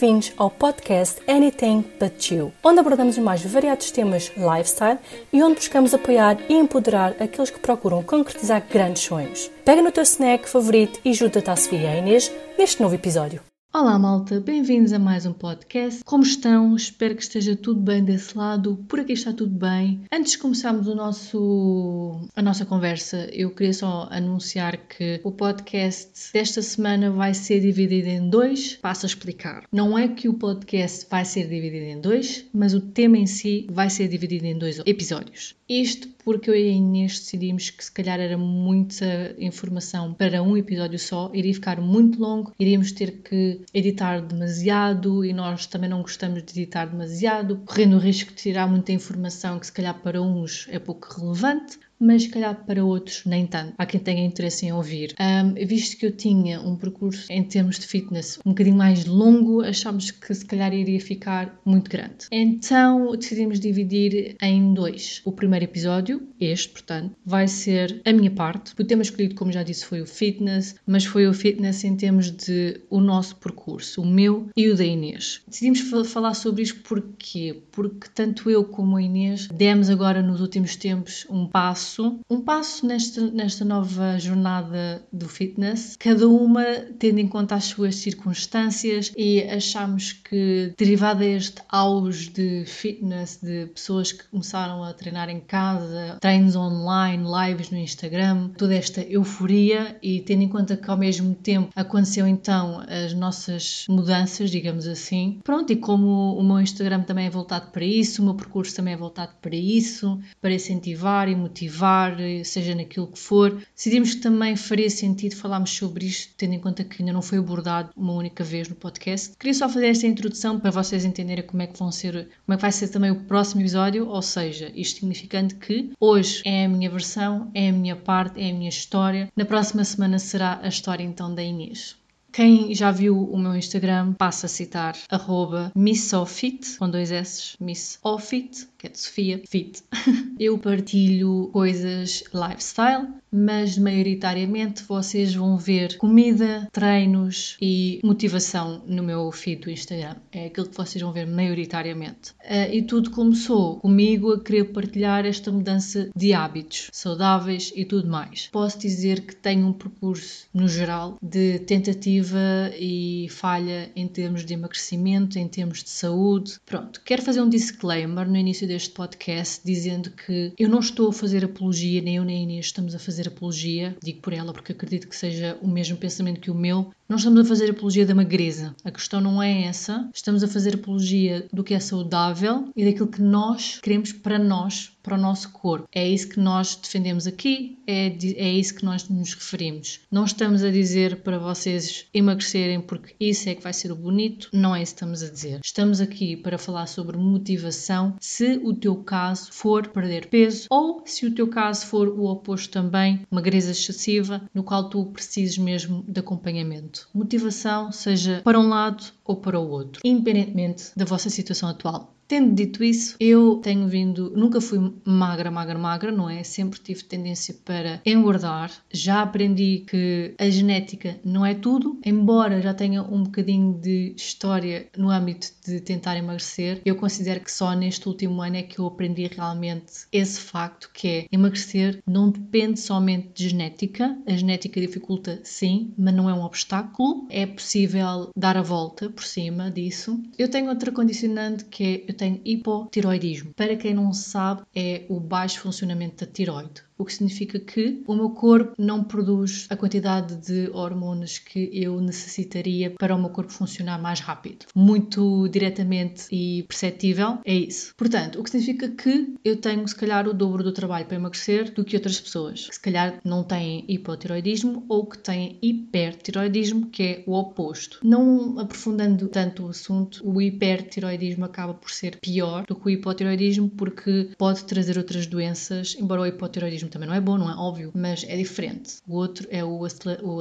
Bem-vindos ao podcast Anything But You, onde abordamos os mais variados temas lifestyle e onde buscamos apoiar e empoderar aqueles que procuram concretizar grandes sonhos. Pega no teu snack favorito e junta-te à Sofia e à Inês neste novo episódio. Olá malta, bem-vindos a mais um podcast. Como estão? Espero que esteja tudo bem desse lado. Por aqui está tudo bem. Antes de começarmos o nosso, a nossa conversa, eu queria só anunciar que o podcast desta semana vai ser dividido em dois. Passo a explicar. Não é que o podcast vai ser dividido em dois, mas o tema em si vai ser dividido em dois episódios. Isto porque eu e a Inês decidimos que se calhar era muita informação para um episódio só, iria ficar muito longo, iríamos ter que editar demasiado e nós também não gostamos de editar demasiado, correndo o risco de tirar muita informação que se calhar para uns é pouco relevante, mas se calhar para outros nem tanto. Há quem tenha interesse em ouvir. Um, visto que eu tinha um percurso em termos de fitness um bocadinho mais longo, achámos que se calhar iria ficar muito grande. Então decidimos dividir em dois. O primeiro episódio, este, portanto, vai ser a minha parte. O tema escolhido, como já disse, foi o fitness, mas foi o fitness em termos de o nosso percurso, o meu e o da Inês. Decidimos falar sobre isto porque porque tanto eu como a Inês demos agora nos últimos tempos um passo passo, um passo nesta, nesta nova jornada do fitness, cada uma tendo em conta as suas circunstâncias e achamos que derivado este auge de fitness, de pessoas que começaram a treinar em casa, treinos online, lives no Instagram, toda esta euforia e tendo em conta que ao mesmo tempo aconteceu então as nossas mudanças, digamos assim. Pronto, e como o meu Instagram também é voltado para isso, o meu percurso também é voltado para isso, para incentivar e motivar seja naquilo que for. Decidimos que também faria sentido falarmos sobre isto, tendo em conta que ainda não foi abordado uma única vez no podcast. Queria só fazer esta introdução para vocês entenderem como é que vão ser, como é que vai ser também o próximo episódio, ou seja, isto significando que hoje é a minha versão, é a minha parte, é a minha história. Na próxima semana será a história então da Inês. Quem já viu o meu Instagram passa a citar arroba missofit, com dois S, missofit, que é de Sofia, fit. Eu partilho coisas lifestyle, mas maioritariamente vocês vão ver comida, treinos e motivação no meu feed do Instagram. É aquilo que vocês vão ver maioritariamente. Uh, e tudo começou comigo a querer partilhar esta mudança de hábitos saudáveis e tudo mais. Posso dizer que tenho um percurso, no geral, de tentativa e falha em termos de emagrecimento, em termos de saúde. Pronto, quero fazer um disclaimer no início deste podcast dizendo que eu não estou a fazer apologia, nem eu nem a Inês estamos a fazer apologia, digo por ela porque acredito que seja o mesmo pensamento que o meu, não estamos a fazer apologia da magreza. A questão não é essa. Estamos a fazer apologia do que é saudável e daquilo que nós queremos para nós, para o nosso corpo. É isso que nós defendemos aqui, é, é isso que nós nos referimos. Não estamos a dizer para vocês emagrecerem porque isso é que vai ser o bonito. Não é isso que estamos a dizer. Estamos aqui para falar sobre motivação se o teu caso for perder peso ou se o teu caso for o oposto também, magreza excessiva, no qual tu precises mesmo de acompanhamento motivação, seja para um lado ou para o outro, independentemente da vossa situação atual. Tendo dito isso, eu tenho vindo, nunca fui magra, magra, magra, não é? Sempre tive tendência para engordar. Já aprendi que a genética não é tudo, embora já tenha um bocadinho de história no âmbito de tentar emagrecer. Eu considero que só neste último ano é que eu aprendi realmente esse facto que é emagrecer não depende somente de genética. A genética dificulta sim, mas não é um obstáculo. É possível dar a volta por cima disso. Eu tenho outra condicionante que é tenho hipotiroidismo. Para quem não sabe, é o baixo funcionamento da tiroide o que significa que o meu corpo não produz a quantidade de hormonas que eu necessitaria para o meu corpo funcionar mais rápido. Muito diretamente e perceptível é isso. Portanto, o que significa que eu tenho se calhar o dobro do trabalho para emagrecer do que outras pessoas que se calhar não têm hipotiroidismo ou que têm hipertiroidismo, que é o oposto. Não aprofundando tanto o assunto, o hipertiroidismo acaba por ser pior do que o hipotiroidismo porque pode trazer outras doenças, embora o hipotiroidismo mesmo também não é bom, não é óbvio, mas é diferente. O outro é o,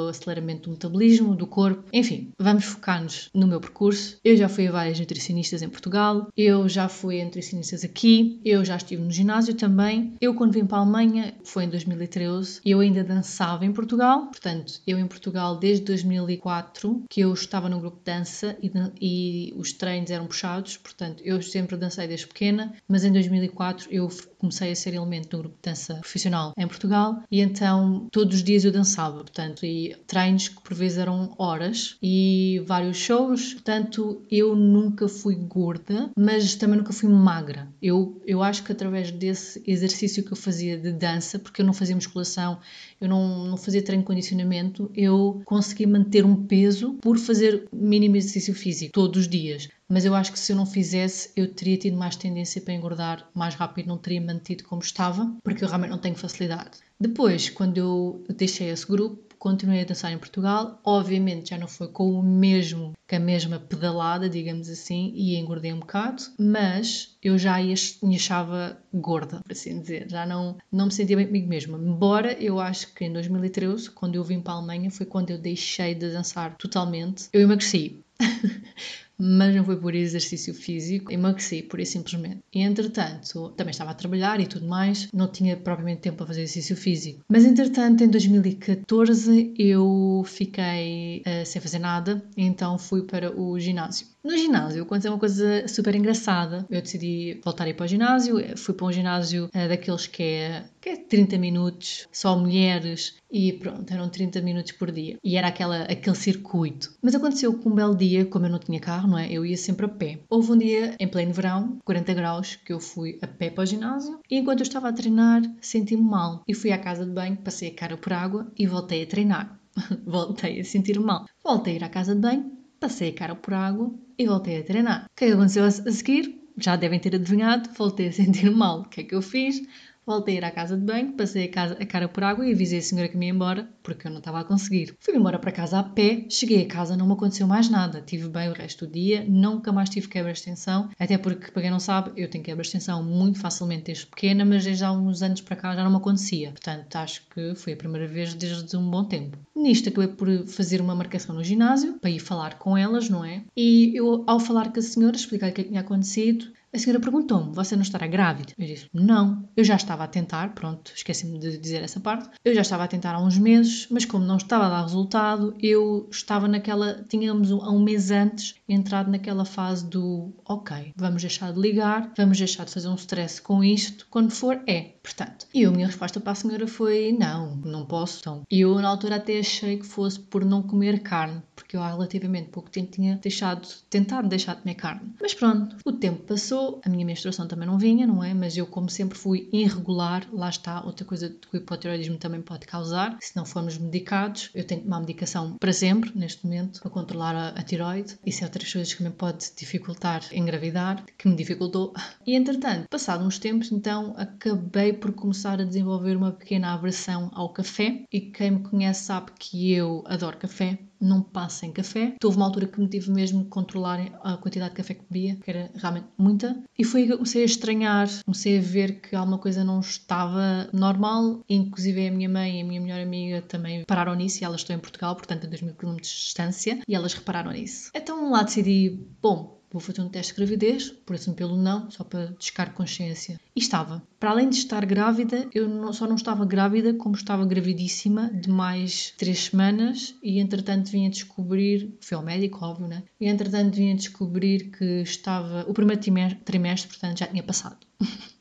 aceleramento do metabolismo, do corpo. Enfim, vamos focar-nos no meu percurso. Eu já fui a várias nutricionistas em Portugal, eu já fui a nutricionistas aqui, eu já estive no ginásio também. Eu, quando vim para a Alemanha, foi em 2013, eu ainda dançava em Portugal, portanto, eu em Portugal desde 2004, que eu estava no grupo de dança e, e os treinos eram puxados, portanto, eu sempre dancei desde pequena, mas em 2004 eu comecei a ser elemento do grupo de dança profissional em Portugal e então todos os dias eu dançava, portanto, e treinos que por vezes eram horas e vários shows, portanto, eu nunca fui gorda, mas também nunca fui magra. Eu, eu acho que através desse exercício que eu fazia de dança, porque eu não fazia musculação, eu não, não fazia treino de condicionamento, eu consegui manter um peso por fazer mínimo exercício físico todos os dias mas eu acho que se eu não fizesse, eu teria tido mais tendência para engordar mais rápido, não teria mantido como estava, porque eu realmente não tenho facilidade. Depois, quando eu deixei esse grupo, continuei a dançar em Portugal. Obviamente já não foi com o mesmo, com a mesma pedalada, digamos assim, e engordei um bocado, mas eu já me achava gorda, por assim dizer. Já não, não me sentia bem comigo mesma. Embora eu acho que em 2013, quando eu vim para a Alemanha, foi quando eu deixei de dançar totalmente. Eu emagreci. mas não foi por exercício físico, emagreci por isso simplesmente. E entretanto, também estava a trabalhar e tudo mais, não tinha propriamente tempo para fazer exercício físico. Mas entretanto, em 2014, eu fiquei uh, sem fazer nada, então fui para o ginásio. No ginásio aconteceu uma coisa super engraçada. Eu decidi voltar a ir para o ginásio, fui para um ginásio uh, daqueles que é, que é 30 minutos, só mulheres, e pronto, eram 30 minutos por dia. E era aquela, aquele circuito. Mas aconteceu que um belo dia, como eu não tinha carro, não é? Eu ia sempre a pé. Houve um dia, em pleno verão, 40 graus, que eu fui a pé para o ginásio, e enquanto eu estava a treinar, senti-me mal. E fui à casa de banho, passei a cara por água e voltei a treinar. voltei a sentir mal. Voltei a ir à casa de banho, passei a cara por água e voltei a treinar. O que é aconteceu a seguir? Já devem ter adivinhado, voltei a sentir mal. O que é que eu fiz? Voltei a ir à casa de banho, passei a, casa, a cara por água e avisei a senhora que me ia embora, porque eu não estava a conseguir. Fui embora para casa a pé, cheguei a casa, não me aconteceu mais nada. Tive bem o resto do dia, nunca mais tive quebra de extensão, até porque, para quem não sabe, eu tenho quebra de extensão muito facilmente desde pequena, mas desde há uns anos para cá já não me acontecia. Portanto, acho que foi a primeira vez desde um bom tempo. Nisto, acabei por fazer uma marcação no ginásio, para ir falar com elas, não é? E eu, ao falar com a senhora, expliquei o que é tinha acontecido, a senhora perguntou-me: Você não estará grávida? Eu disse: Não. Eu já estava a tentar, pronto, esqueci-me de dizer essa parte. Eu já estava a tentar há uns meses, mas como não estava a dar resultado, eu estava naquela. Tínhamos há um mês antes entrado naquela fase do: Ok, vamos deixar de ligar, vamos deixar de fazer um stress com isto, quando for, é. Portanto, e a minha resposta para a senhora foi: Não, não posso. Então, eu na altura até achei que fosse por não comer carne, porque eu há relativamente pouco tempo tinha deixado, tentado deixar de comer carne. Mas pronto, o tempo passou a minha menstruação também não vinha, não é? Mas eu, como sempre fui irregular, lá está, outra coisa que o hipotiroidismo também pode causar, se não formos medicados. Eu tenho que tomar medicação para sempre, neste momento, para controlar a, a tiroide. Isso é outras coisas que me pode dificultar engravidar, que me dificultou. E entretanto, passado uns tempos, então acabei por começar a desenvolver uma pequena aversão ao café. E quem me conhece sabe que eu adoro café, não passem café. Houve uma altura que me tive mesmo de controlar a quantidade de café que bebia, que era realmente muita. E foi que comecei a estranhar, comecei a ver que alguma coisa não estava normal. Inclusive a minha mãe e a minha melhor amiga também pararam nisso e elas estão em Portugal, portanto a 2 mil km de distância, e elas repararam nisso. Então lá decidi, bom, vou fazer um teste de gravidez, por assim pelo não, só para descar consciência. E estava. Para além de estar grávida, eu não, só não estava grávida, como estava gravidíssima de mais três semanas e entretanto vim a descobrir, fui ao médico, óbvio, né? E entretanto vim a descobrir que estava, o primeiro trimestre, portanto já tinha passado.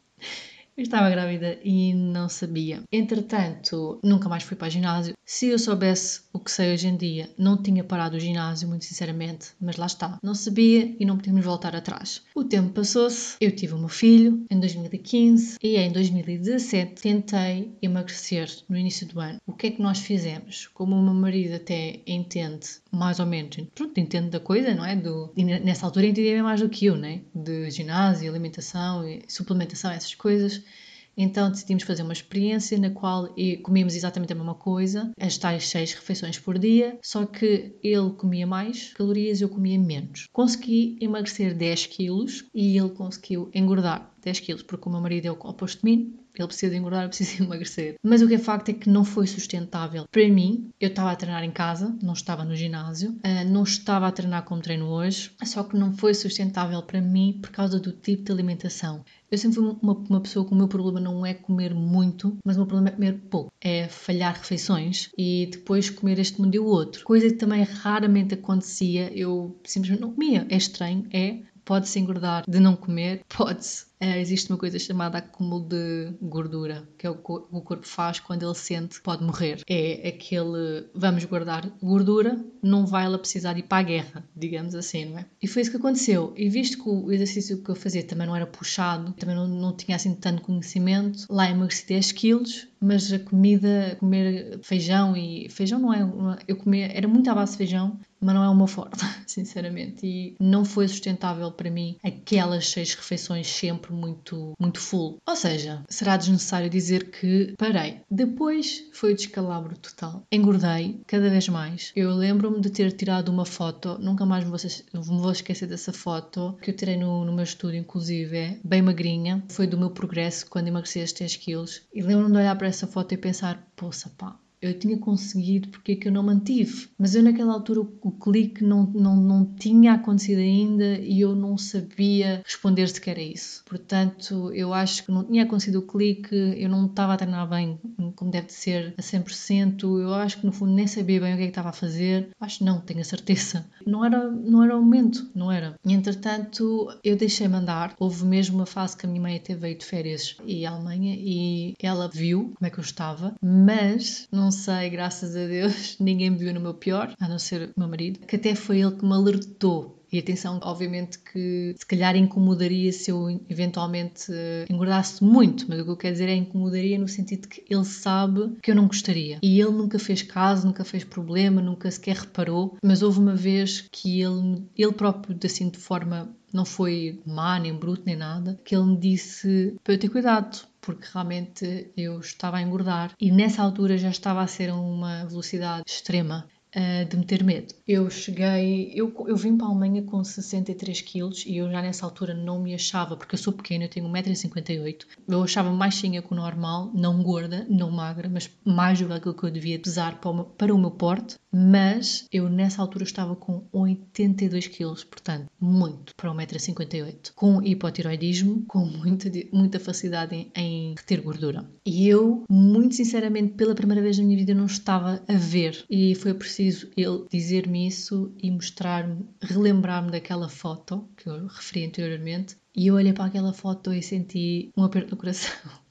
Eu estava grávida e não sabia. Entretanto, nunca mais fui para o ginásio. Se eu soubesse o que sei hoje em dia, não tinha parado o ginásio, muito sinceramente, mas lá está. Não sabia e não podíamos voltar atrás. O tempo passou-se, eu tive o meu filho em 2015 e em 2017 tentei emagrecer no início do ano. O que é que nós fizemos? Como o meu marido até entende, mais ou menos, pronto, entende da coisa, não é? Do, e nessa altura entendia mais do que eu, né? De ginásio, alimentação, suplementação, essas coisas. Então decidimos fazer uma experiência na qual comíamos exatamente a mesma coisa, as tais seis refeições por dia, só que ele comia mais calorias e eu comia menos. Consegui emagrecer 10 quilos e ele conseguiu engordar 10 quilos, porque o meu marido é o oposto de mim, Ele precisa engordar, precisa emagrecer. Mas o que é facto é que não foi sustentável. Para mim, eu estava a treinar em casa, não estava no ginásio, uh, não estava a treinar como treino hoje, só que não foi sustentável para mim por causa do tipo de alimentação. Eu sempre fui uma, uma pessoa que o meu problema não é comer muito, mas o meu problema é comer pouco. É falhar refeições e depois comer este mundo e o outro. Coisa que também raramente acontecia, eu simplesmente não comia. É estranho, é. Pode-se engordar de não comer, pode-se é, existe uma coisa chamada acúmulo de gordura, que é o que o corpo faz quando ele sente que pode morrer. É aquele vamos guardar gordura, não vai ela precisar ir para a guerra, digamos assim, não é? E foi isso que aconteceu. E visto que o exercício que eu fazia também não era puxado, também não, não tinha assim tanto conhecimento, lá emagreci 10 quilos, mas a comida, comer feijão e. Feijão não é. Eu comia. Era muito à base de feijão, mas não é uma forte, sinceramente. E não foi sustentável para mim aquelas seis refeições sempre muito, muito full. Ou seja, será desnecessário dizer que parei. Depois foi o descalabro total. Engordei cada vez mais. Eu lembro-me de ter tirado uma foto, nunca mais me vou, esquecer dessa foto, que eu tirei no, no meu estúdio, inclusive, é bem magrinha. Foi do meu progresso quando emagreci estes 10 quilos. E lembro-me de olhar para essa foto e pensar, poça pá, eu tinha conseguido, porque é que eu não mantive? Mas eu naquela altura o clique não, não, não tinha acontecido ainda e eu não sabia responder sequer a isso. Portanto, eu acho que não tinha acontecido o clique, eu não estava a treinar bem como deve ser a 100%, eu acho que no fundo nem sabia bem o que é que estava a fazer. Acho não, tenho a certeza. Não era, não era o momento, não era. E entretanto, eu deixei mandar. Houve mesmo uma fase que a minha mãe até veio de férias e à Alemanha e ela viu como é que eu estava, mas não sei, graças a Deus, ninguém me viu no meu pior, a não ser o meu marido, que até foi ele que me alertou e atenção, obviamente que se calhar incomodaria se eu eventualmente engordasse muito, mas o que eu quero dizer é incomodaria no sentido de que ele sabe que eu não gostaria. E ele nunca fez caso, nunca fez problema, nunca sequer reparou, mas houve uma vez que ele, ele próprio, assim, de forma não foi má, nem bruto, nem nada, que ele me disse para eu ter cuidado, porque realmente eu estava a engordar e nessa altura já estava a ser a uma velocidade extrema uh, de me ter medo. Eu cheguei, eu, eu vim para a Alemanha com 63 quilos e eu já nessa altura não me achava, porque eu sou pequena, eu tenho 1,58m, eu achava mais baixinha que o normal, não gorda, não magra, mas mais do que aquilo que eu devia pesar para o para o meu porte, mas eu nessa altura estava com 82 quilos, portanto, muito para 1,58m, com hipotiroidismo, com muita, muita facilidade em, em reter gordura. E eu, muito sinceramente, pela primeira vez na minha vida, não estava a ver e foi preciso ele dizer-me isso e mostrar-me, relembrar-me daquela foto que eu referi anteriormente. E eu olhei para aquela foto e senti um aperto no coração.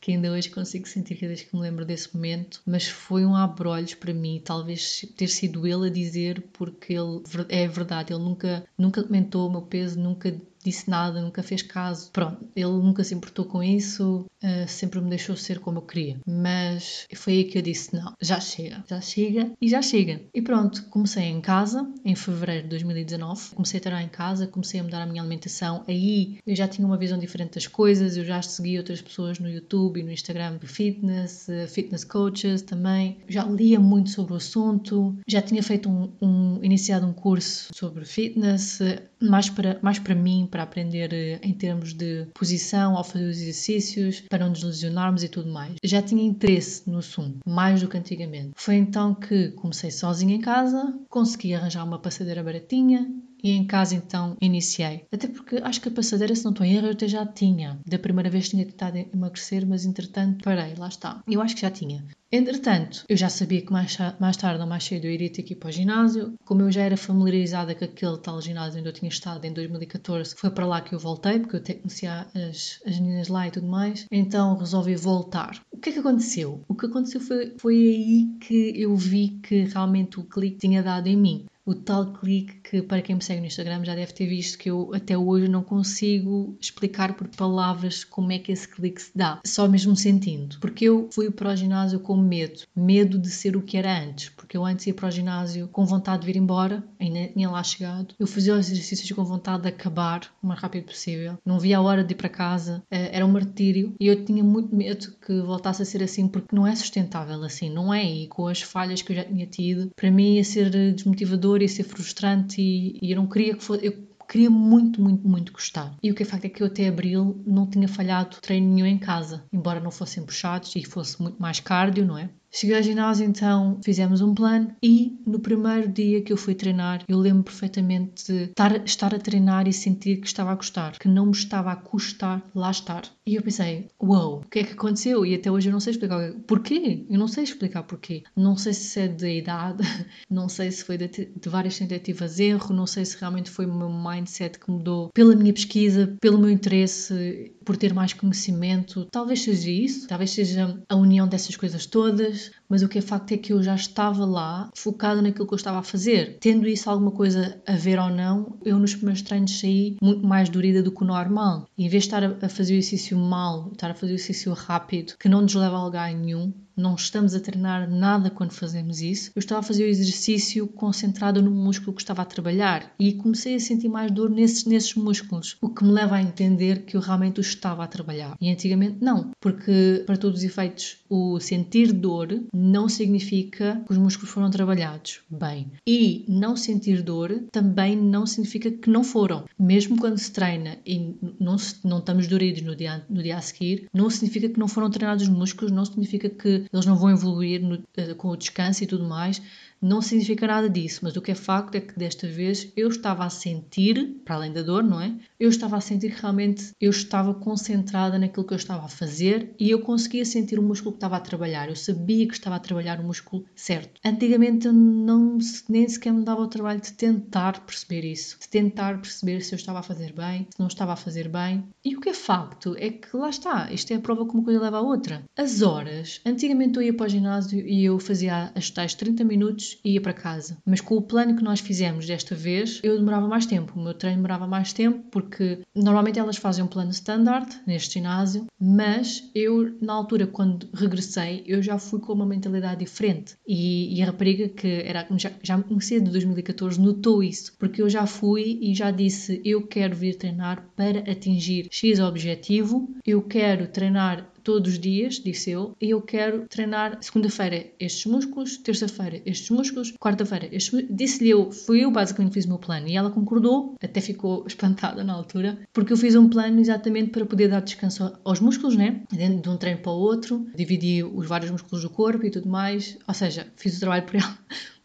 que ainda hoje consigo sentir cada vez que me lembro desse momento, mas foi um abrolhos para mim, talvez ter sido ele a dizer, porque ele é verdade, ele nunca, nunca comentou o meu peso, nunca disse nada, nunca fez caso. Pronto, ele nunca se importou com isso, uh, sempre me deixou ser como eu queria. Mas foi aí que eu disse: não, já chega, já chega e já chega. E pronto, comecei em casa, em fevereiro de 2019. Comecei a treinar em casa, comecei a mudar a minha alimentação. Aí eu já tinha uma visão diferente das coisas, eu já segui outras pessoas no YouTube e no Instagram de fitness, uh, fitness coaches também. Já lia muito sobre o assunto, já tinha feito um, um iniciado um curso sobre fitness, mais para, mais para mim, para aprender eh, em termos de posição ao fazer os exercícios, para não nos lesionarmos e tudo mais. Já tinha interesse no assunto, mais do que antigamente. Foi então que comecei sozinha em casa, consegui arranjar uma passadeira baratinha, e em casa então iniciei. Até porque acho que a passadeira, se não estou em erro, eu até já tinha. Da primeira vez tinha tentado emagrecer, mas entretanto parei, lá está. Eu acho que já tinha. Entretanto, eu já sabia que mais, mais tarde ou mais cedo eu iria ter que ir para o ginásio. Como eu já era familiarizada com aquele tal ginásio onde eu tinha estado em 2014, foi para lá que eu voltei, porque eu até conhecia as, as meninas lá e tudo mais. Então resolvi voltar. O que é que aconteceu? O que aconteceu foi, foi aí que eu vi que realmente o clique tinha dado em mim o tal clique que, para quem me segue no Instagram, já deve ter visto que eu até hoje não consigo explicar por palavras como é que esse clique se dá, só mesmo sentindo. Porque eu fui para o ginásio com medo, medo de ser o que era antes, porque eu antes ia para o ginásio com vontade de vir embora, ainda tinha lá chegado. Eu fazia os exercícios com vontade de acabar o mais rápido possível, não via a hora de ir para casa, eh, era um martírio e eu tinha muito medo que voltasse a ser assim, porque não é sustentável assim, não é? E com as falhas que eu já tinha tido, para mim ia ser desmotivador ia ser frustrante e, e eu não queria que fosse. Eu queria muito, muito, muito gostar. E o que é facto é que eu até abril não tinha falhado treino nenhum em casa, embora não fossem puxados e fosse muito mais cardio, não é? Cheguei ao ginásio, então fizemos um plano e no primeiro dia que eu fui treinar, eu lembro perfeitamente de estar, estar a treinar e sentir que estava a gostar, que não me estava a custar lá estar. E eu pensei, uau, wow, o que é que aconteceu? E até hoje eu não sei explicar porquê. Eu não sei explicar porquê. Não sei se é da idade, não sei se foi de, de várias tentativas de erro, não sei se realmente foi o meu mindset que mudou pela minha pesquisa, pelo meu interesse por ter mais conhecimento. Talvez seja isso, talvez seja a união dessas coisas todas, mas o que é facto é que eu já estava lá, focada naquilo que eu estava a fazer. Tendo isso alguma coisa a ver ou não, eu nos primeiros treinos saí muito mais dorida do que o normal. E em vez de estar a fazer o exercício mal, estar a fazer o exercício rápido, que não nos leva a lugar nenhum, não estamos a treinar nada quando fazemos isso. Eu estava a fazer o exercício concentrado no músculo que estava a trabalhar e comecei a sentir mais dor nesses, nesses músculos, o que me leva a entender que eu realmente o estava a trabalhar. E antigamente não, porque para todos os efeitos o sentir dor não significa que os músculos foram trabalhados bem. E não sentir dor também não significa que não foram. Mesmo quando se treina e não, não estamos doridos no dia, no dia a seguir, não significa que não foram treinados os músculos, não significa que eles não vão evoluir no, uh, com o descanso e tudo mais. Não significa nada disso, mas o que é facto é que desta vez eu estava a sentir, para além da dor, não é? Eu estava a sentir que realmente eu estava concentrada naquilo que eu estava a fazer e eu conseguia sentir o músculo que estava a trabalhar. Eu sabia que estava a trabalhar o músculo certo. Antigamente eu não, nem sequer me dava o trabalho de tentar perceber isso, de tentar perceber se eu estava a fazer bem, se não estava a fazer bem. E o que é facto é que lá está, isto é a prova que uma coisa leva à outra. As horas, antigamente eu ia para o ginásio e eu fazia as tais 30 minutos e ia para casa. Mas com o plano que nós fizemos desta vez, eu demorava mais tempo. O meu treino demorava mais tempo porque normalmente elas fazem um plano standard neste ginásio, mas eu, na altura, quando regressei, eu já fui com uma mentalidade diferente. E, e a rapariga que era, já, já me conhecia de 2014 notou isso, porque eu já fui e já disse: eu quero vir treinar para atingir X objetivo, eu quero treinar todos os dias, disse eu, e eu quero treinar segunda-feira estes músculos, terça-feira estes músculos, quarta-feira estes Disse-lhe eu, fui eu basicamente fiz o meu plano e ela concordou, até ficou espantada na altura, porque eu fiz um plano exatamente para poder dar descanso aos músculos, né? Dentro de um treino para o outro, dividi os vários músculos do corpo e tudo mais, ou seja, fiz o trabalho por ela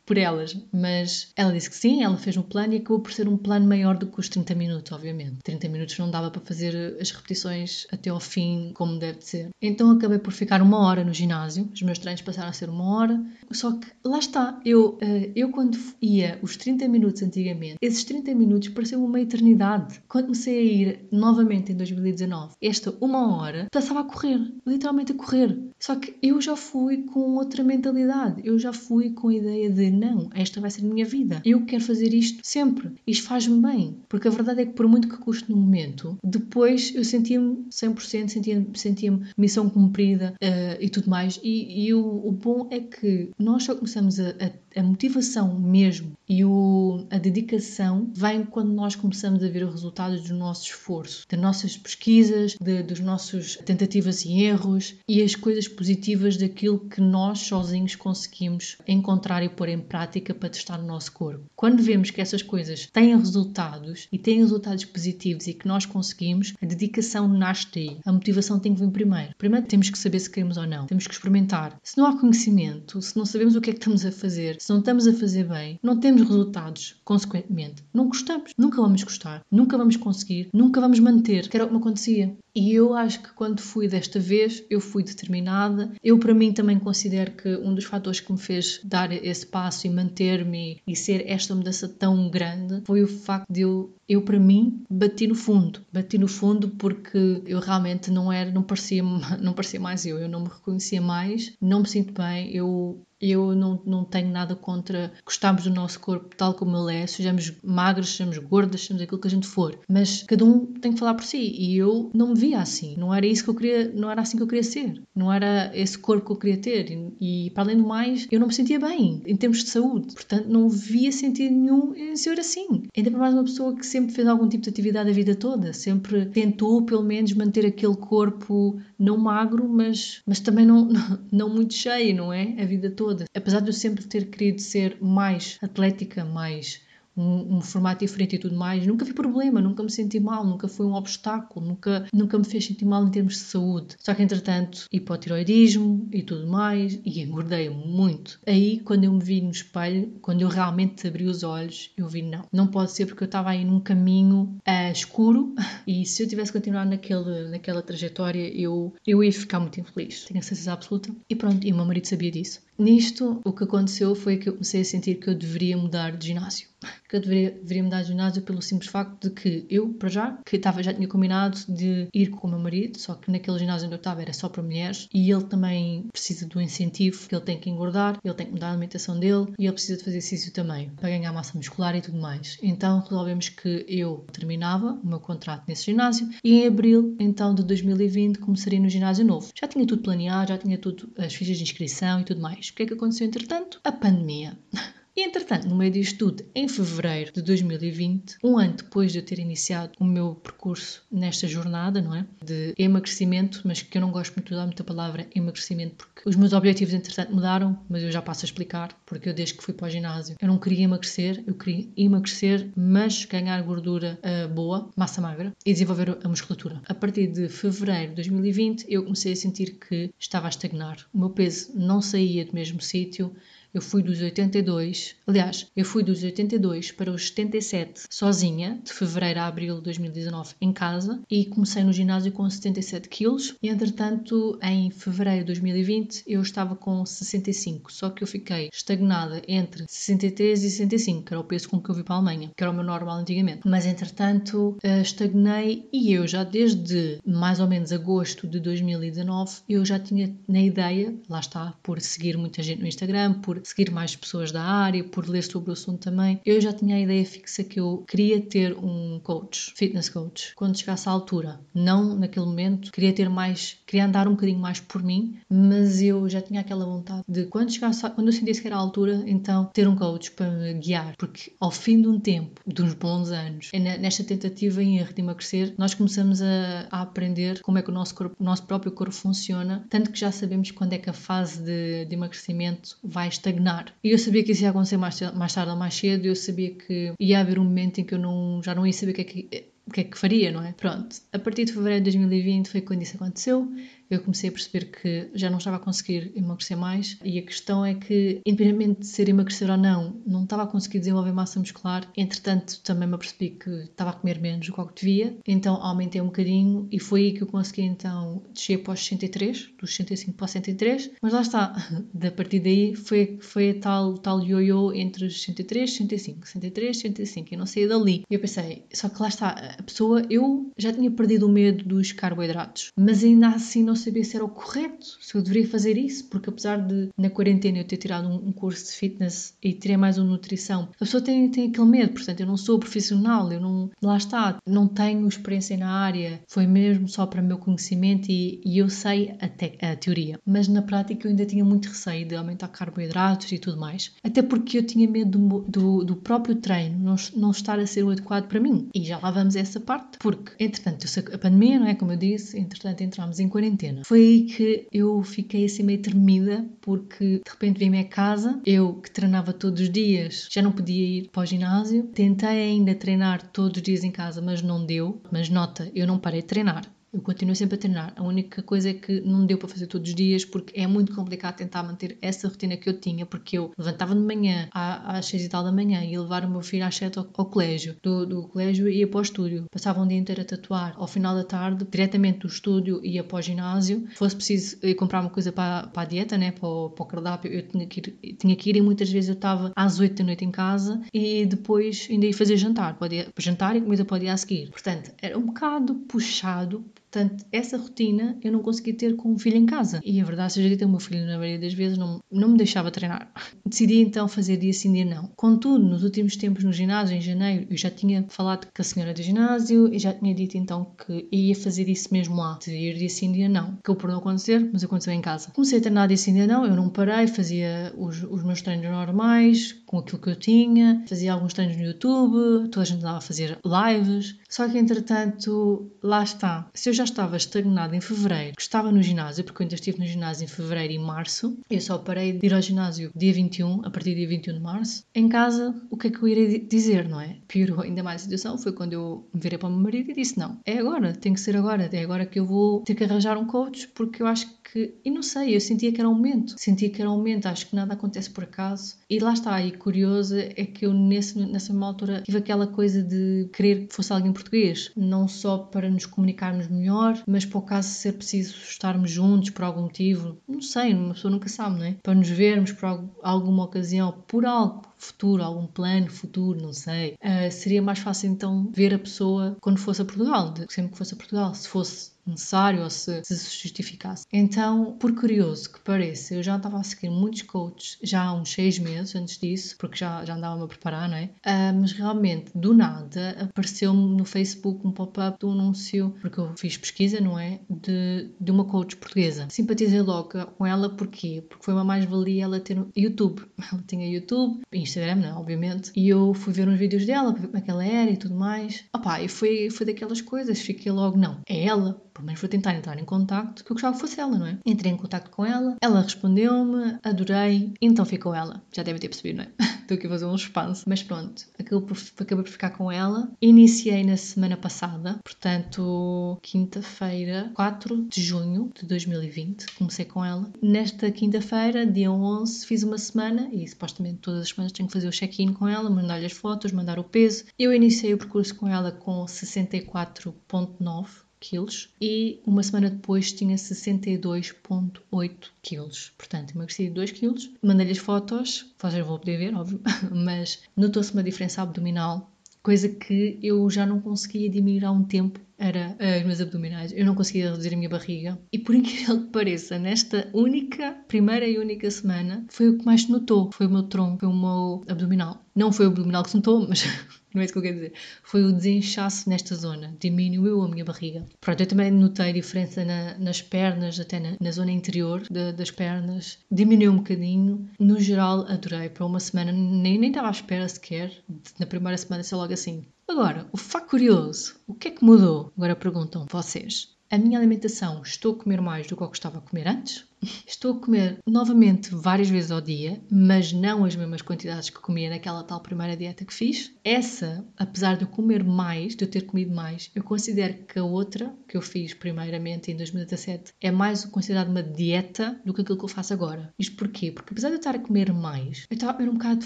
por elas, mas ela disse que sim, ela fez um plano e acabou por ser um plano maior do que os 30 minutos, obviamente. 30 minutos não dava para fazer as repetições até ao fim, como deve ser. Então acabei por ficar uma hora no ginásio, os meus treinos passaram a ser uma hora, só que lá está, eu, eh, eu quando ia os 30 minutos antigamente, esses 30 minutos pareciam uma eternidade. Quando comecei a ir novamente em 2019, esta uma hora passava a correr, literalmente a correr. Só que eu já fui com outra mentalidade, eu já fui com a ideia de não, esta vai ser a minha vida. Eu quero fazer isto sempre. Isto faz-me bem. Porque a verdade é que, por muito que custe no momento, depois eu sentia-me 100%, sentia-me sentia missão cumprida uh, e tudo mais. E, e o, o, bom é que nós só começamos a, a, a motivação mesmo e o, a dedicação vem quando nós começamos a ver os resultados do nosso esforço, das nossas pesquisas, de, dos nossos tentativas e erros e as coisas positivas daquilo que nós sozinhos conseguimos encontrar e pôr em prática para testar no nosso corpo. Quando vemos que essas coisas têm resultados e têm resultados positivos e que nós conseguimos, a dedicação nasce daí. A motivação tem que vir primeiro. Primeiro temos que saber se queremos ou não. Temos que experimentar. Se não há conhecimento, se não sabemos o que é que estamos a fazer, se não estamos a fazer bem, não temos resultados. Consequentemente, não gostamos. Nunca vamos gostar. Nunca vamos conseguir. Nunca vamos manter. Que era o que me acontecia. E eu acho que quando fui desta vez, eu fui determinada. Eu, para mim, também considero que um dos fatores que me fez dar esse passo e manter-me e ser esta mudança tão grande foi o facto de eu, eu para mim, bati no fundo. Bati no fundo porque eu realmente não era, não parecia, não parecia mais eu. Eu não me reconhecia mais, não me sinto bem. Eu eu não, não tenho nada contra gostarmos do nosso corpo tal como ele é, sejamos magros, sejamos gordas, sejamos aquilo que a gente for. Mas cada um tem que falar por si. E eu não me via assim. Não era isso que eu queria, não era assim que eu queria ser. Não era esse corpo que eu queria ter. E, para além do mais, eu não me sentia bem em termos de saúde. Portanto, não via sentido nenhum em ser assim. Ainda para mais uma pessoa que sempre fez algum tipo de atividade a vida toda, sempre tentou pelo menos manter aquele corpo não magro, mas, mas também não, não, não muito cheio, não é? A vida toda. Apesar de eu sempre ter querido ser mais atlética, mais um, um, formato diferente e tudo mais, nunca vi problema, nunca me senti mal, nunca foi um obstáculo, nunca, nunca me fez sentir mal em termos de saúde. Só que entretanto, hipotiroidismo e tudo mais, e engordei muito. Aí, quando eu me vi no espelho, quando eu realmente abri os olhos, eu vi não, não pode ser porque eu estava aí num caminho uh, escuro e se eu tivesse continuado naquele, naquela trajetória, eu, eu ia ficar muito infeliz. Tenho a certeza absoluta. E pronto, e o meu marido sabia disso. Nisto, o que aconteceu foi que eu comecei a sentir que eu deveria mudar de ginásio. Que eu deveria, deveria mudar de ginásio pelo simples facto de que eu, para já, que estava, já tinha combinado de ir com o meu marido, só que naquele ginásio onde eu estava era só para mulheres e ele também precisa do incentivo, que ele tem que engordar, ele tem que mudar a alimentação dele e ele precisa de fazer exercício também, para ganhar massa muscular e tudo mais. Então resolvemos que eu terminava o meu contrato nesse ginásio e em abril, então, de 2020, começaria no ginásio novo. Já tinha tudo planeado, já tinha tudo, as fichas de inscrição e tudo mais. O que é que aconteceu entretanto? A pandemia. E entretanto, no meio disto tudo, em fevereiro de 2020, um ano depois de eu ter iniciado o meu percurso nesta jornada, não é? De emagrecimento, mas que eu não gosto muito de dar muita palavra emagrecimento, porque os meus objetivos entretanto mudaram, mas eu já passo a explicar, porque eu desde que fui para o ginásio, eu não queria emagrecer, eu queria emagrecer, mas ganhar gordura uh, boa, massa magra, e desenvolver a musculatura. A partir de fevereiro de 2020, eu comecei a sentir que estava a estagnar. O meu peso não saía do mesmo sítio, eu fui dos 82, aliás, eu fui dos 82 para os 77 sozinha, de fevereiro a abril de 2019 em casa, e comecei no ginásio com 77 quilos. E entretanto, em fevereiro de 2020, eu estava com 65, só que eu fiquei estagnada entre 63 e 65, que era o peso com que eu vi para a Alemanha, que era o meu normal antigamente. Mas entretanto, eh, estagnei e eu já desde mais ou menos agosto de 2019, eu já tinha na ideia, lá está, por seguir muita gente no Instagram, por seguir mais pessoas da área, por ler sobre o assunto também, eu já tinha a ideia fixa que eu queria ter um coach, fitness coach, quando chegasse à altura. Não naquele momento, queria ter mais, queria andar um bocadinho mais por mim, mas eu já tinha aquela vontade de quando chegasse, quando eu sentisse que era a altura, então ter um coach para me guiar, porque ao fim de um tempo, de uns bons anos, nesta tentativa em erro de emagrecer, nós começamos a, a aprender como é que o nosso corpo, o nosso próprio corpo funciona, tanto que já sabemos quando é que a fase de, de emagrecimento vai estagnar estagnar. E eu sabia que isso ia acontecer mais, mais tarde ou mais cedo, eu sabia que ia haver um momento em que eu não, já não ia saber o que é que, o que, é que faria, não é? Pronto, a partir de fevereiro de 2020 foi quando isso aconteceu eu comecei a perceber que já não estava a conseguir emagrecer mais e a questão é que, independentemente de ser emagrecer ou não, não estava a conseguir desenvolver massa muscular. Entretanto, também me apercebi que estava a comer menos do que devia, então aumentei um bocadinho e foi aí que eu consegui então descer para os 63, dos 65 para os 103, mas lá está, da partir daí foi, foi a tal, tal ioiô entre os 63, 65, 63, 65 e não saí dali. E eu pensei, só que lá está, a pessoa, eu já tinha perdido o medo dos carboidratos, mas ainda assim não não sabia se era o correto, se eu deveria fazer isso, porque apesar de na quarentena eu ter tirado um, um curso de fitness e tirei mais um nutrição, a pessoa tem, tem aquele medo, portanto eu não sou profissional, eu não, lá está, não tenho experiência na área, foi mesmo só para meu conhecimento e, e eu sei a, te, a teoria, mas na prática eu ainda tinha muito receio de aumentar carboidratos e tudo mais, até porque eu tinha medo do, do, do próprio treino não, não estar a ser o adequado para mim, e já lá vamos a essa parte, porque entretanto a pandemia, não é, como eu disse, entretanto entramos em quarentena quarentena. Foi aí que eu fiquei assim meio tremida, porque de repente vim-me a casa, eu que treinava todos os dias, já não podia ir para o ginásio. Tentei ainda treinar todos os dias em casa, mas não deu. Mas nota, eu não parei de treinar. Eu continuo sempre a treinar. A única coisa é que não deu para fazer todos os dias porque é muito complicado tentar manter essa rotina que eu tinha, porque eu levantava de manhã às seis e tal da manhã e levar o meu filho às sete ao, ao colégio. Do, do colégio ia para o estúdio. Passava um dia inteiro a tatuar. Ao final da tarde, diretamente do estúdio ia para o ginásio. Se fosse preciso ir comprar uma coisa para, para a dieta, né, para, o, para o cardápio, eu tinha que, ir, tinha que ir e muitas vezes eu estava às oito da noite em casa e depois ainda ia fazer jantar. Para, jantar e comida para o dia a seguir. Portanto, era um bocado puxado Portanto, essa rotina eu não consegui ter com um filho em casa. E a verdade seja dita, o meu filho, na maioria das vezes, não, não me deixava treinar. Decidi então fazer dia sim, dia não. Contudo, nos últimos tempos no ginásio, em janeiro, eu já tinha falado com a senhora do ginásio e já tinha dito então que ia fazer isso mesmo lá, de ir dia sim, dia não. Que por não acontecer, mas aconteceu em casa. Comecei a treinar dia sim, dia não, eu não parei, fazia os, os meus treinos normais, com aquilo que eu tinha, fazia alguns treinos no YouTube, toda a gente andava a fazer lives. Só que entretanto, lá está. Se eu já estava estagnada em fevereiro, estava no ginásio, porque eu ainda estive no ginásio em fevereiro e março. Eu só parei de ir ao ginásio dia 21, a partir do dia 21 de março. Em casa, o que é que eu irei dizer, não é? Piorou ainda mais a situação foi quando eu me virei para o meu marido e disse: Não, é agora, tem que ser agora, é agora que eu vou ter que arranjar um coach, porque eu acho que. E não sei, eu sentia que era um momento, sentia que era um momento, acho que nada acontece por acaso. E lá está, e curioso é que eu nesse, nessa mesma altura tive aquela coisa de querer que fosse alguém português, não só para nos comunicarmos melhor, mas para o caso ser preciso estarmos juntos por algum motivo, não sei, uma pessoa nunca sabe, não é? Para nos vermos por alguma ocasião, por algo futuro, algum plano futuro, não sei, uh, seria mais fácil então ver a pessoa quando fosse a Portugal, sempre que fosse a Portugal, se fosse necessário ou se, se justificasse. Então, por curioso que pareça, eu já estava a seguir muitos coaches já há uns seis meses antes disso, porque já, já andava-me a preparar, não é? Uh, mas realmente, do nada, apareceu-me no Facebook um pop-up do anúncio, porque eu fiz pesquisa, não é? De, de uma coach portuguesa. Simpatizei logo com ela, porquê? Porque foi uma mais-valia ela ter YouTube. Ela tinha YouTube, Instagram, não, é? obviamente, e eu fui ver uns vídeos dela, para ver como é que ela era e tudo mais. Opá, e foi, foi daquelas coisas, fiquei logo, não, é ela, pelo menos vou tentar entrar em contacto, que eu gostava que fosse ela, não é? Entrei em contacto com ela, ela respondeu-me, adorei, então ficou ela. Já deve ter percebido, não é? Estou aqui a fazer um expanso, mas pronto, acabei por, acabei por ficar com ela. Iniciei na semana passada, portanto, quinta-feira, 4 de junho de 2020, comecei com ela. Nesta quinta-feira, dia 11, fiz uma semana e supostamente todas as semanas tenho que fazer o check-in com ela, mandar-lhe as fotos, mandar o peso. Eu iniciei o percurso com ela com 64,9 quilos e uma semana depois tinha 62,8 quilos. Portanto, emagreci 2 quilos. Mandei-lhe as fotos, vocês vão poder ver, óbvio, mas notou-se uma diferença abdominal, coisa que eu já não conseguia diminuir há um tempo era os meus abdominais. Eu não conseguia reduzir a minha barriga. E por incrível que pareça, nesta única, primeira e única semana, foi o que mais se notou. Foi o meu tronco, foi o meu abdominal. Não foi o abdominal que se notou, mas não é isso que eu quero dizer. Foi o desinchaço nesta zona. Diminuiu a minha barriga. Pronto, eu também notei diferença na, nas pernas, até na, na zona interior de, das pernas. Diminuiu um bocadinho. No geral, adorei. Para uma semana, nem estava à espera sequer. Na primeira semana, ser logo assim. Agora, o facto curioso, o que é que mudou? Agora perguntam vocês. A minha alimentação, estou a comer mais do que eu gostava de comer antes? Estou a comer novamente várias vezes ao dia, mas não as mesmas quantidades que comia naquela tal primeira dieta que fiz. Essa, apesar de eu comer mais, de eu ter comido mais, eu considero que a outra, que eu fiz primeiramente em 2017, é mais considerada uma dieta do que aquilo que eu faço agora. Isto porquê? Porque apesar de eu estar a comer mais, eu estava a comer um bocado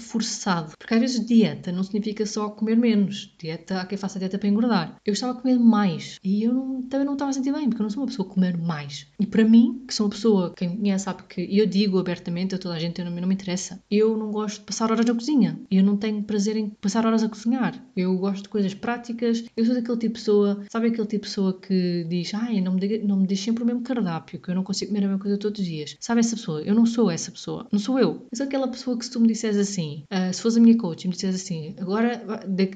forçado. Porque às vezes dieta não significa só comer menos. Dieta, há quem faça dieta para engordar. Eu estava a comer mais e eu não, também não estava a sentir bem, porque eu não sou uma pessoa a comer mais. E para mim, que sou uma pessoa, quem me conhece sabe que eu digo abertamente a toda a gente, não, não me interessa. Eu não gosto de passar horas na cozinha. Eu não tenho prazer em passar horas a cozinhar. Eu gosto de coisas práticas. Eu sou daquele tipo de pessoa, sabe aquele tipo de pessoa que diz, ai, não me, diga, não me diz sempre o mesmo cardápio, que eu não consigo comer a mesma coisa todos os dias. Sabe essa pessoa? Eu não sou essa pessoa. Não sou eu. Eu sou aquela pessoa que se tu me disseres assim, uh, se fosse a minha coach e me disseres assim, agora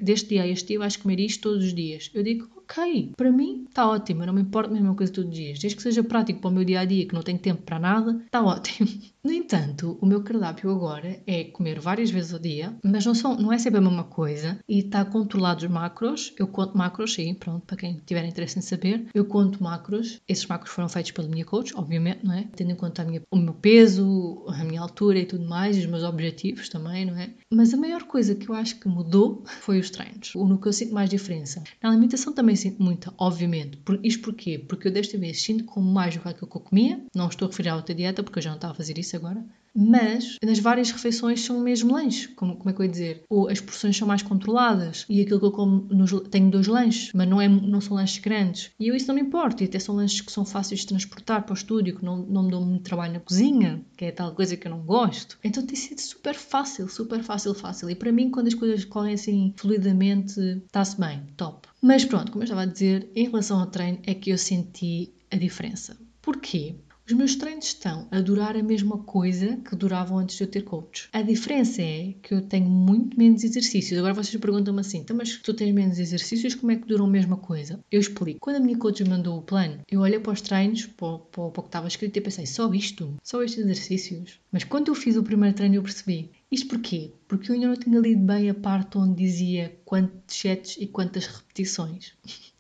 deste dia a este dia vais comer isto todos os dias. Eu digo, ok, para mim está ótimo, eu não me importo a mesma coisa os dias. Desde que seja prático para o meu dia a dia, que não tenho tempo para nada, está ótimo. No entanto, o meu cardápio agora é comer várias vezes ao dia, mas não, são, não é sempre a mesma coisa e está controlado os macros. Eu conto macros, sim, pronto, para quem tiver interesse em saber. Eu conto macros. Esses macros foram feitos pela minha coach, obviamente, não é? Tendo em conta minha, o meu peso, a minha altura e tudo mais, e os meus objetivos também, não é? Mas a maior coisa que eu acho que mudou foi os treinos. No que eu sinto mais diferença. Na alimentação também sinto muita, obviamente. Por, isto porquê? Porque eu desta vez sinto como mais do que aquilo que eu comia. Não estou a referir à outra dieta, porque eu já não estava a fazer isso agora, mas nas várias refeições são o mesmo lanche, como, como é que eu ia dizer? Ou as porções são mais controladas e aquilo que eu como, nos, tenho dois lanches, mas não, é, não são lanches grandes. E eu isso não me importa, e até são lanches que são fáceis de transportar para o estúdio, que não, não me dão muito trabalho na cozinha, que é tal coisa que eu não gosto. Então tem sido super fácil, super fácil, fácil. E para mim, quando as coisas correm assim fluidamente, está-se bem, top. Mas pronto, como eu estava a dizer, em relação ao treino, é que eu senti a diferença. Porquê? Os meus treinos estão a durar a mesma coisa que duravam antes de eu ter coach. A diferença é que eu tenho muito menos exercícios. Agora vocês perguntam-me assim, então, mas tu tens menos exercícios, como é que duram a mesma coisa? Eu explico. Quando a minha coach mandou o plano, eu olhei para os treinos, para, para, para o que estava escrito e pensei, só isto? Só estes exercícios? Mas quando eu fiz o primeiro treino eu percebi, isto porquê? Porque eu ainda não tinha lido bem a parte onde dizia quantos sets e quantas repetições.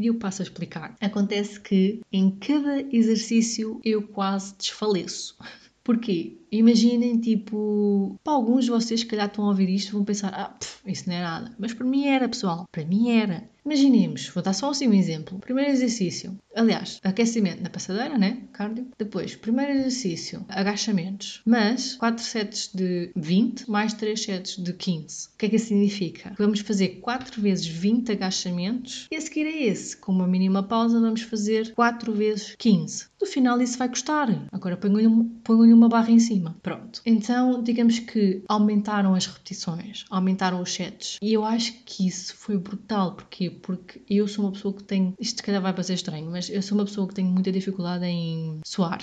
E eu passo a explicar. Acontece que em cada exercício eu quase desfaleço. Porquê? Imaginem, tipo, para alguns de vocês que calhar estão a ouvir isto vão pensar, ah, pff, isso não é nada. Mas para mim era, pessoal. Para mim era. Imaginemos, vou dar só assim um exemplo. Primeiro exercício, aliás, aquecimento na passadeira, né? Cardio. Depois, primeiro exercício, agachamentos. Mas 4 sets de 20 mais 3 sets de 15. O que é que isso significa? Vamos fazer 4 vezes 20 agachamentos e a seguir a esse, com uma mínima pausa, vamos fazer 4 vezes 15. No final isso vai custar. Agora ponho-lhe uma barra em cima. Pronto. Então, digamos que aumentaram as repetições, aumentaram os sets. E eu acho que isso foi brutal. Porquê? Porque eu sou uma pessoa que tem. Isto se calhar vai parecer estranho, mas eu sou uma pessoa que tem muita dificuldade em suar.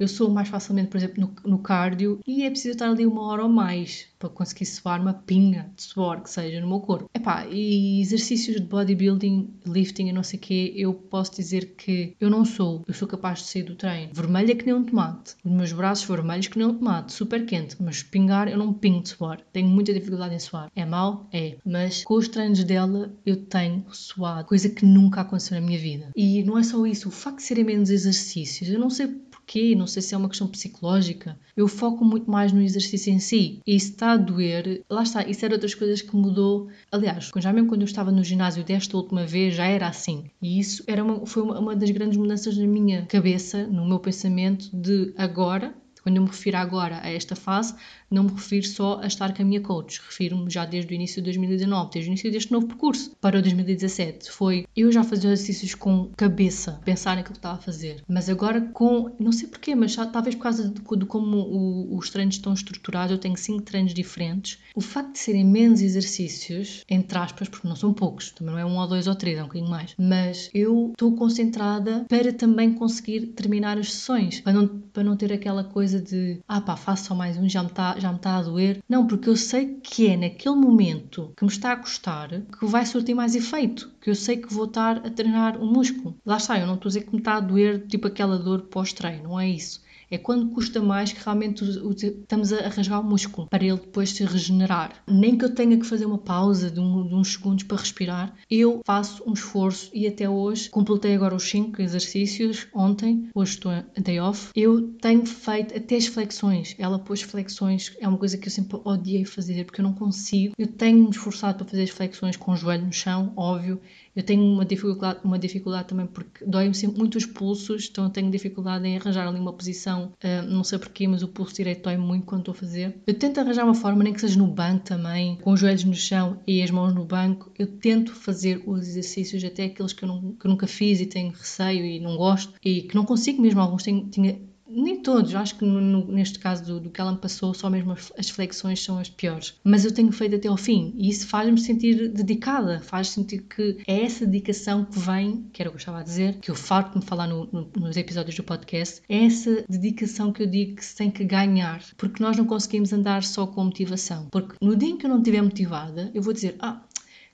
Eu sou mais facilmente, por exemplo, no, no cardio e é preciso estar ali uma hora ou mais para conseguir suar uma pinga de suor que seja no meu corpo. Epá, e exercícios de bodybuilding, lifting e não sei o quê, eu posso dizer que eu não sou. Eu sou capaz de sair do treino vermelha que nem um tomate. Os meus braços vermelhos que nem um tomate, super quente. Mas pingar, eu não pingo de suor. Tenho muita dificuldade em suar. É mau? É. Mas com os treinos dela, eu tenho suado. Coisa que nunca aconteceu na minha vida. E não é só isso. O facto de serem menos exercícios, eu não sei porquê, não sei se é uma questão psicológica. Eu foco muito mais no exercício em si. E se está a doer, lá está, isso era outras coisas que mudou. Aliás, já mesmo quando eu estava no ginásio desta última vez, já era assim. E isso era uma, foi uma, uma das grandes mudanças na minha cabeça, no meu pensamento de agora, quando eu me refiro agora a esta fase, não me refiro só a estar com a minha coach, refiro-me já desde o início de 2019, desde o início deste novo percurso para o 2017. Foi eu já fazer exercícios com cabeça, pensar naquilo que estava a fazer, mas agora com, não sei porquê, mas já, talvez por causa de, de como o, os treinos estão estruturados, eu tenho cinco treinos diferentes. O facto de serem menos exercícios, entre aspas, porque não são poucos, também não é um ou dois ou três, é um bocadinho mais, mas eu estou concentrada para também conseguir terminar as sessões, para não, para não ter aquela coisa de ah pá, faço só mais um, já me está já me está a doer. Não, porque eu sei que é naquele momento que me está a custar que vai surtir mais efeito. Que eu sei que vou estar a treinar o músculo. Lá está, eu não estou a dizer que me está a doer tipo aquela dor pós-treino, não é isso é quando custa mais que realmente estamos a rasgar o músculo para ele depois se regenerar. Nem que eu tenha que fazer uma pausa de, um, de uns segundos para respirar, eu faço um esforço e até hoje, completei agora os 5 exercícios ontem, hoje estou day off, eu tenho feito até as flexões. Ela pôs flexões, é uma coisa que eu sempre odiei fazer porque eu não consigo. Eu tenho me esforçado para fazer as flexões com o joelho no chão, óbvio, eu tenho uma dificuldade, uma dificuldade também porque dói-me sempre muito os pulsos, então eu tenho dificuldade em arranjar ali uma posição, uh, não sei porquê, mas o pulso direito dói muito quando estou a fazer. Eu tento arranjar uma forma, nem que seja no banco também, com os joelhos no chão e as mãos no banco, eu tento fazer os exercícios, até aqueles que eu, não, que eu nunca fiz e tenho receio e não gosto, e que não consigo mesmo, alguns tenho nem todos, acho que no, no, neste caso do, do, que ela me passou, só mesmo as flexões são as piores. Mas eu tenho feito até ao fim e isso faz-me sentir dedicada, faz sentir que é essa dedicação que vem, que era o que eu estava a dizer, que eu farto de me falar no, nos episódios do podcast, é essa dedicação que eu digo que se tem que ganhar, porque nós não conseguimos andar só com motivação. Porque no dia em que eu não estiver motivada, eu vou dizer, ah,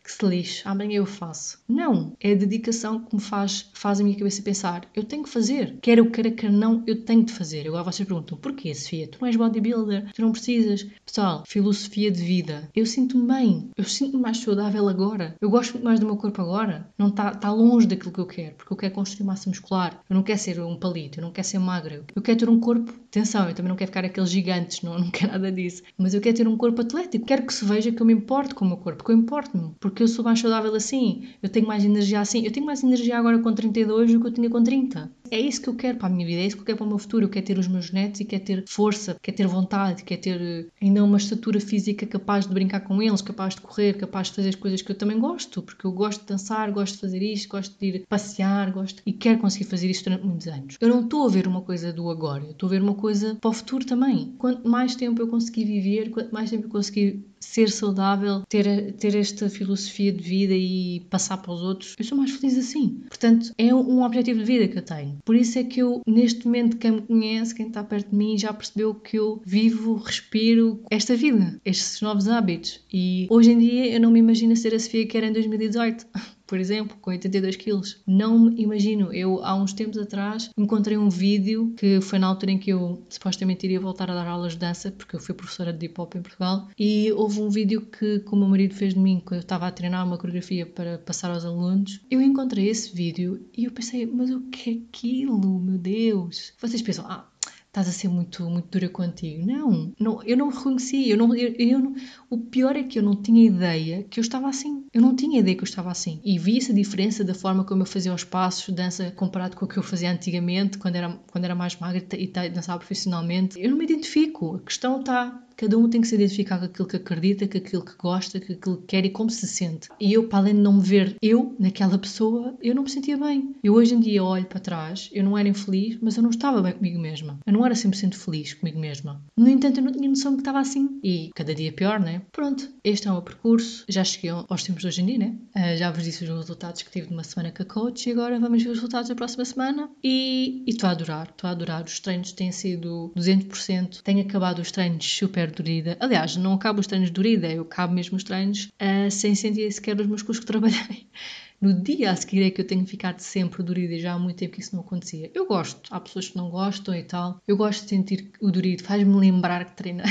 que se lixe, amanhã eu faço. Não, é a dedicação que me faz, faz a minha cabeça pensar, eu tenho que fazer, quer eu queira, quer não, eu tenho de fazer. Agora vocês perguntam, porquê, Sofia? Tu não és bodybuilder, tu não precisas. Pessoal, filosofia de vida. Eu sinto-me bem, eu sinto-me mais saudável agora, eu gosto muito mais do meu corpo agora, não está tá longe daquilo que eu quero, porque eu quero construir massa muscular, eu não quero ser um palito, eu não quero ser magra, eu quero ter um corpo, atenção, eu também não quero ficar aqueles gigantes, não, não quero nada disso, mas eu quero ter um corpo atlético, quero que se veja que eu me importo com o meu corpo, que eu importo-me, porque porque eu sou mais saudável assim, eu tenho mais energia assim. Eu tenho mais energia agora com 32 do que eu tinha com 30. É isso que eu quero para a minha vida, é isso que eu quero para o meu futuro. Eu quero ter os meus netos e quero ter força, quero ter vontade, quero ter eh, ainda uma estatura física capaz de brincar com eles, capaz de correr, capaz de fazer as coisas que eu também gosto, porque eu gosto de dançar, gosto de fazer isto, gosto de ir passear, gosto e quero conseguir fazer isto durante muitos anos. Eu não estou a ver uma coisa do agora, eu estou a ver uma coisa para o futuro também. Quanto mais tempo eu conseguir viver, quanto mais tempo eu conseguir ser saudável, ter, ter esta filosofia de vida e passar para os outros, eu sou mais feliz assim. Portanto, é um objetivo de vida que eu tenho. Por isso é que eu, neste momento, quem me conhece, quem está perto de mim, já percebeu que eu vivo, respiro esta vida, estes novos hábitos. E hoje em dia eu não me imagino ser a Sofia que era em 2018. por exemplo, com 82 quilos. Não me imagino. Eu, há uns tempos atrás, encontrei um vídeo que foi na altura em que eu supostamente iria voltar a dar aulas de dança, porque eu fui professora de hip hop em Portugal, e houve um vídeo que, que o meu marido fez de mim quando eu estava a treinar uma coreografia para passar aos alunos. Eu encontrei esse vídeo e eu pensei, mas o que é aquilo, meu Deus? Vocês pensam, ah, estás a ser muito, muito dura contigo. Não, não eu não reconheci. Eu não, eu, eu não, o pior é que eu não tinha ideia que eu estava assim. Eu não tinha ideia que eu estava assim. E vi essa diferença da forma como eu fazia os passos, dança, comparado com o que eu fazia antigamente, quando era, quando era mais magra e dançava profissionalmente. Eu não me identifico. A questão está Cada um tem que se identificar com aquilo que acredita, com aquilo que gosta, com aquilo que quer e como se sente. E eu, para além de não me ver eu naquela pessoa, eu não me sentia bem. Eu hoje em dia olho para trás, eu não era infeliz, mas eu não estava bem comigo mesma. Eu não era 100% feliz comigo mesma. No entanto, eu não tinha noção que estava assim. E cada dia pior, né? Pronto, este é o meu percurso. Já cheguei aos tempos de hoje em dia, né? Uh, já vos disse os resultados que tive de uma semana com a coach e agora vamos ver os resultados da próxima semana. E estou a adorar, estou a adorar. Os treinos têm sido 200%. Tenho acabado os treinos super super dorida. Aliás, não acabo os treinos dorida, eu acabo mesmo os treinos uh, sem sentir sequer os músculos que trabalhei. No dia a seguir é que eu tenho ficado sempre dorida e já há muito tempo que isso não acontecia. Eu gosto, há pessoas que não gostam e tal. Eu gosto de sentir o dorido, faz-me lembrar que treinei.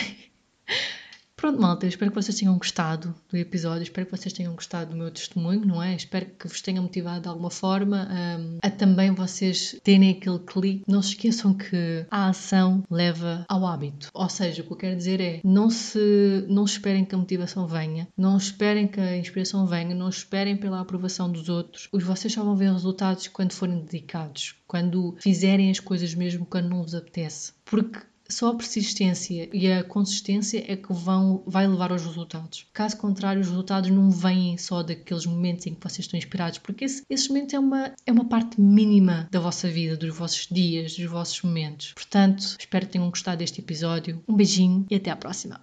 Pronto, malta, eu espero que vocês tenham gostado do episódio, espero que vocês tenham gostado do meu testemunho, não é? Espero que vos tenha motivado de alguma forma um, a também vocês terem aquele clique. Não se esqueçam que a ação leva ao hábito. Ou seja, o que eu quero dizer é, não se não esperem que a motivação venha, não esperem que a inspiração venha, não esperem pela aprovação dos outros. Os vocês só vão ver resultados quando forem dedicados, quando fizerem as coisas mesmo quando não vos apetece. Porque só a persistência e a consistência é que vão, vai levar aos resultados. Caso contrário, os resultados não vêm só daqueles momentos em que vocês estão inspirados, porque esse, esses momentos é uma, é uma parte mínima da vossa vida, dos vossos dias, dos vossos momentos. Portanto, espero que tenham gostado deste episódio. Um beijinho e até à próxima.